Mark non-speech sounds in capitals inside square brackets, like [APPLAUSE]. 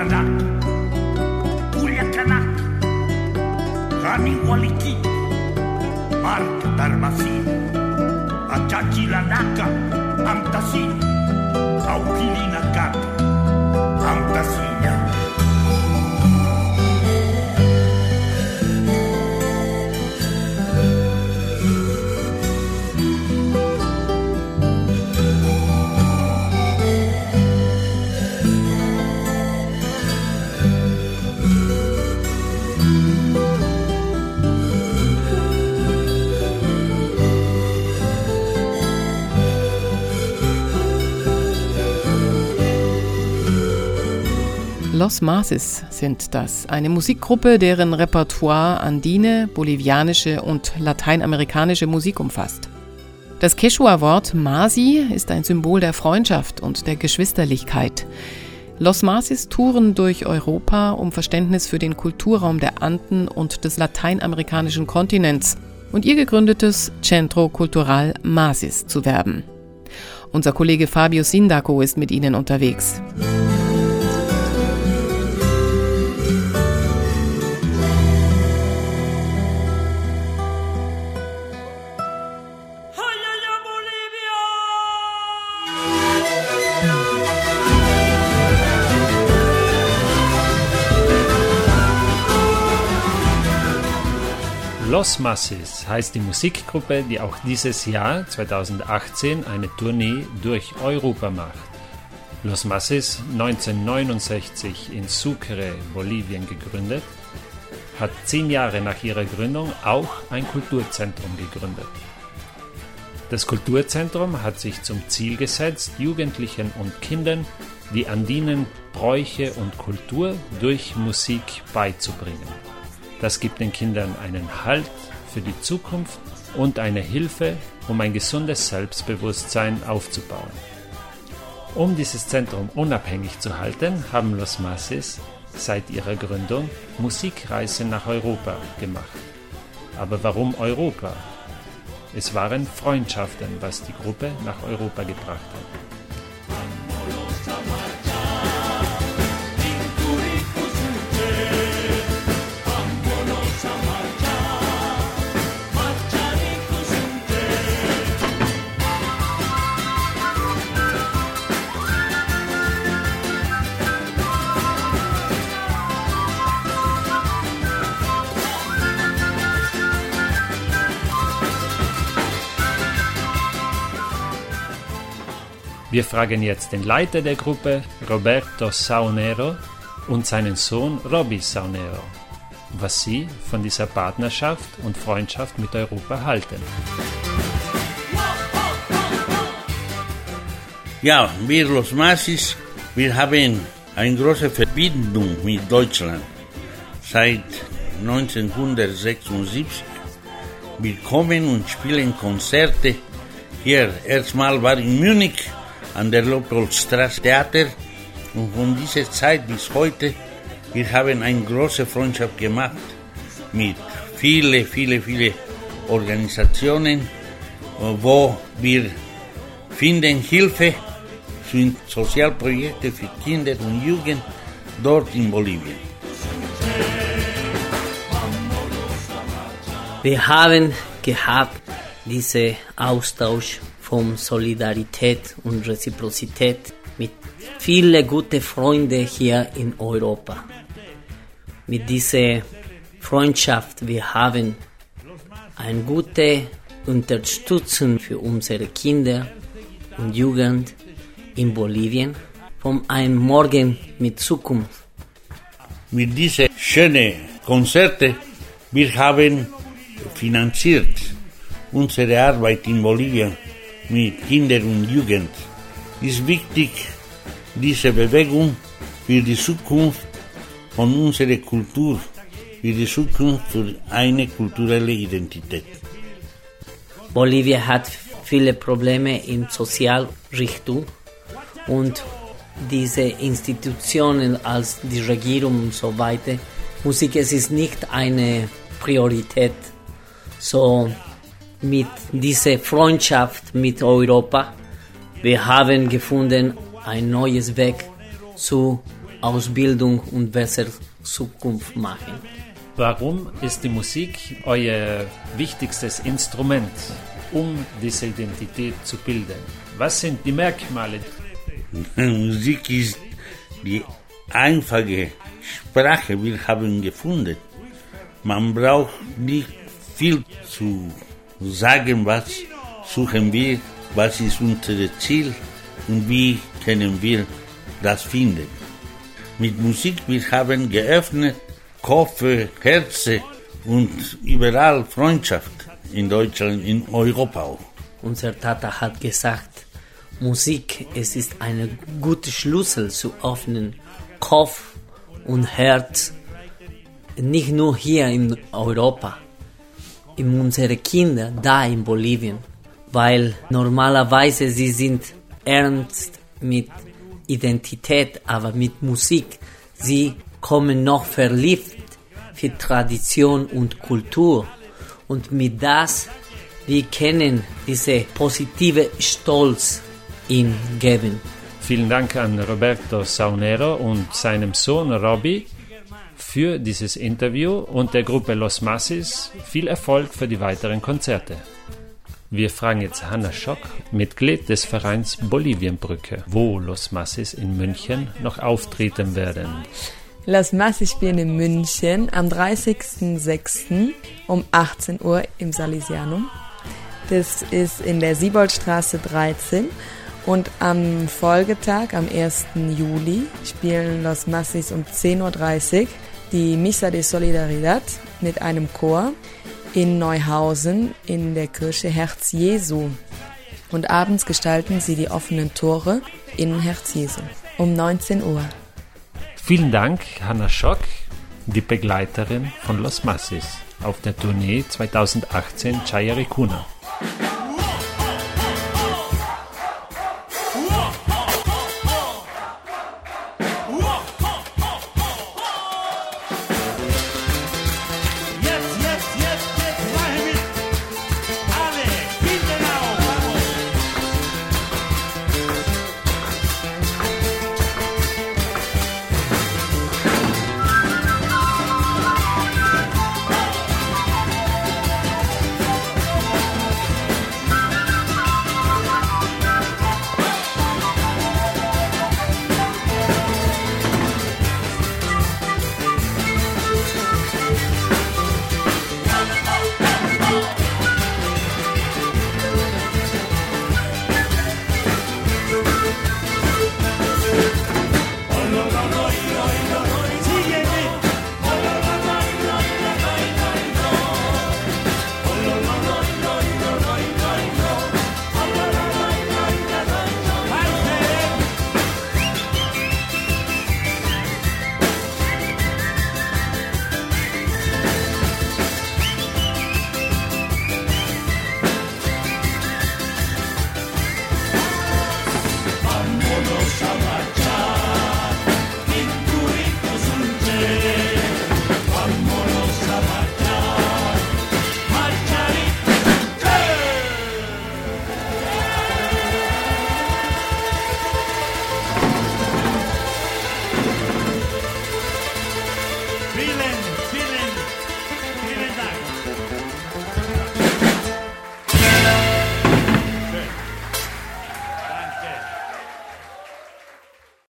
sana Kuljakana Rani waliki Mark tarmasi Acaci lanaka Amtasi Los Mases sind das, eine Musikgruppe, deren Repertoire andine, bolivianische und lateinamerikanische Musik umfasst. Das Quechua-Wort Masi ist ein Symbol der Freundschaft und der Geschwisterlichkeit. Los Masis touren durch Europa, um Verständnis für den Kulturraum der Anden und des lateinamerikanischen Kontinents und ihr gegründetes Centro Cultural Masis zu werben. Unser Kollege Fabio Sindaco ist mit ihnen unterwegs. Los Masis heißt die Musikgruppe, die auch dieses Jahr 2018 eine Tournee durch Europa macht. Los Masis, 1969 in Sucre, Bolivien gegründet, hat zehn Jahre nach ihrer Gründung auch ein Kulturzentrum gegründet. Das Kulturzentrum hat sich zum Ziel gesetzt, Jugendlichen und Kindern die andinen Bräuche und Kultur durch Musik beizubringen. Das gibt den Kindern einen Halt für die Zukunft und eine Hilfe, um ein gesundes Selbstbewusstsein aufzubauen. Um dieses Zentrum unabhängig zu halten, haben Los Masis seit ihrer Gründung Musikreisen nach Europa gemacht. Aber warum Europa? Es waren Freundschaften, was die Gruppe nach Europa gebracht hat. Wir fragen jetzt den Leiter der Gruppe, Roberto Saunero, und seinen Sohn Robby Saunero, was sie von dieser Partnerschaft und Freundschaft mit Europa halten. Ja, wir Los Masis, wir haben eine große Verbindung mit Deutschland seit 1976. Wir kommen und spielen Konzerte hier. Erstmal war in Munich an der Leopoldstraße Theater und von dieser Zeit bis heute, wir haben eine große Freundschaft gemacht mit viele, viele, viele Organisationen, wo wir finden Hilfe für Sozialprojekte für Kinder und Jugend dort in Bolivien. Wir haben gehabt diesen Austausch von Solidarität und Reziprozität mit vielen guten Freunden hier in Europa. Mit dieser Freundschaft wir haben eine gute Unterstützung für unsere Kinder und Jugend in Bolivien von einem Morgen mit Zukunft. Mit diesen schönen Konzerten wir haben finanziert unsere Arbeit in Bolivien mit Kindern und Jugend. ist wichtig, diese Bewegung für die Zukunft von unserer Kultur, für die Zukunft für eine kulturelle Identität. Bolivien hat viele Probleme in Sozialrichtung und diese Institutionen als die Regierung und so weiter, Musik es ist nicht eine Priorität. So mit dieser Freundschaft mit Europa. Wir haben gefunden ein neues Weg zur Ausbildung und bessere Zukunft machen. Warum ist die Musik euer wichtigstes Instrument um diese Identität zu bilden? Was sind die Merkmale? [LAUGHS] Musik ist die einfache Sprache. Wir haben gefunden. Man braucht nicht viel zu sagen, was suchen wir, was ist unser Ziel und wie können wir das finden. Mit Musik wir haben geöffnet Kopf, Herzen und überall Freundschaft in Deutschland, in Europa auch. Unser Tata hat gesagt, Musik, es ist ein guter Schlüssel zu öffnen Kopf und Herz. Nicht nur hier in Europa, in unsere Kinder da in Bolivien, weil normalerweise sie sind ernst mit Identität, aber mit Musik. Sie kommen noch verliebt für Tradition und Kultur. Und mit das, wir können diese positive Stolz ihm geben. Vielen Dank an Roberto Saunero und seinem Sohn Robbie für dieses Interview und der Gruppe Los Masis viel Erfolg für die weiteren Konzerte. Wir fragen jetzt Hanna Schock, Mitglied des Vereins Bolivienbrücke, wo Los Masis in München noch auftreten werden. Los Masis spielen in München am 30.06. um 18 Uhr im Salesianum. Das ist in der Sieboldstraße 13. Und am Folgetag, am 1. Juli, spielen Los Masis um 10.30 Uhr die Misa de Solidaridad mit einem Chor in Neuhausen in der Kirche Herz Jesu. Und abends gestalten sie die offenen Tore in Herz Jesu um 19 Uhr. Vielen Dank, Hanna Schock, die Begleiterin von Los Massis auf der Tournee 2018 Chayaricuna.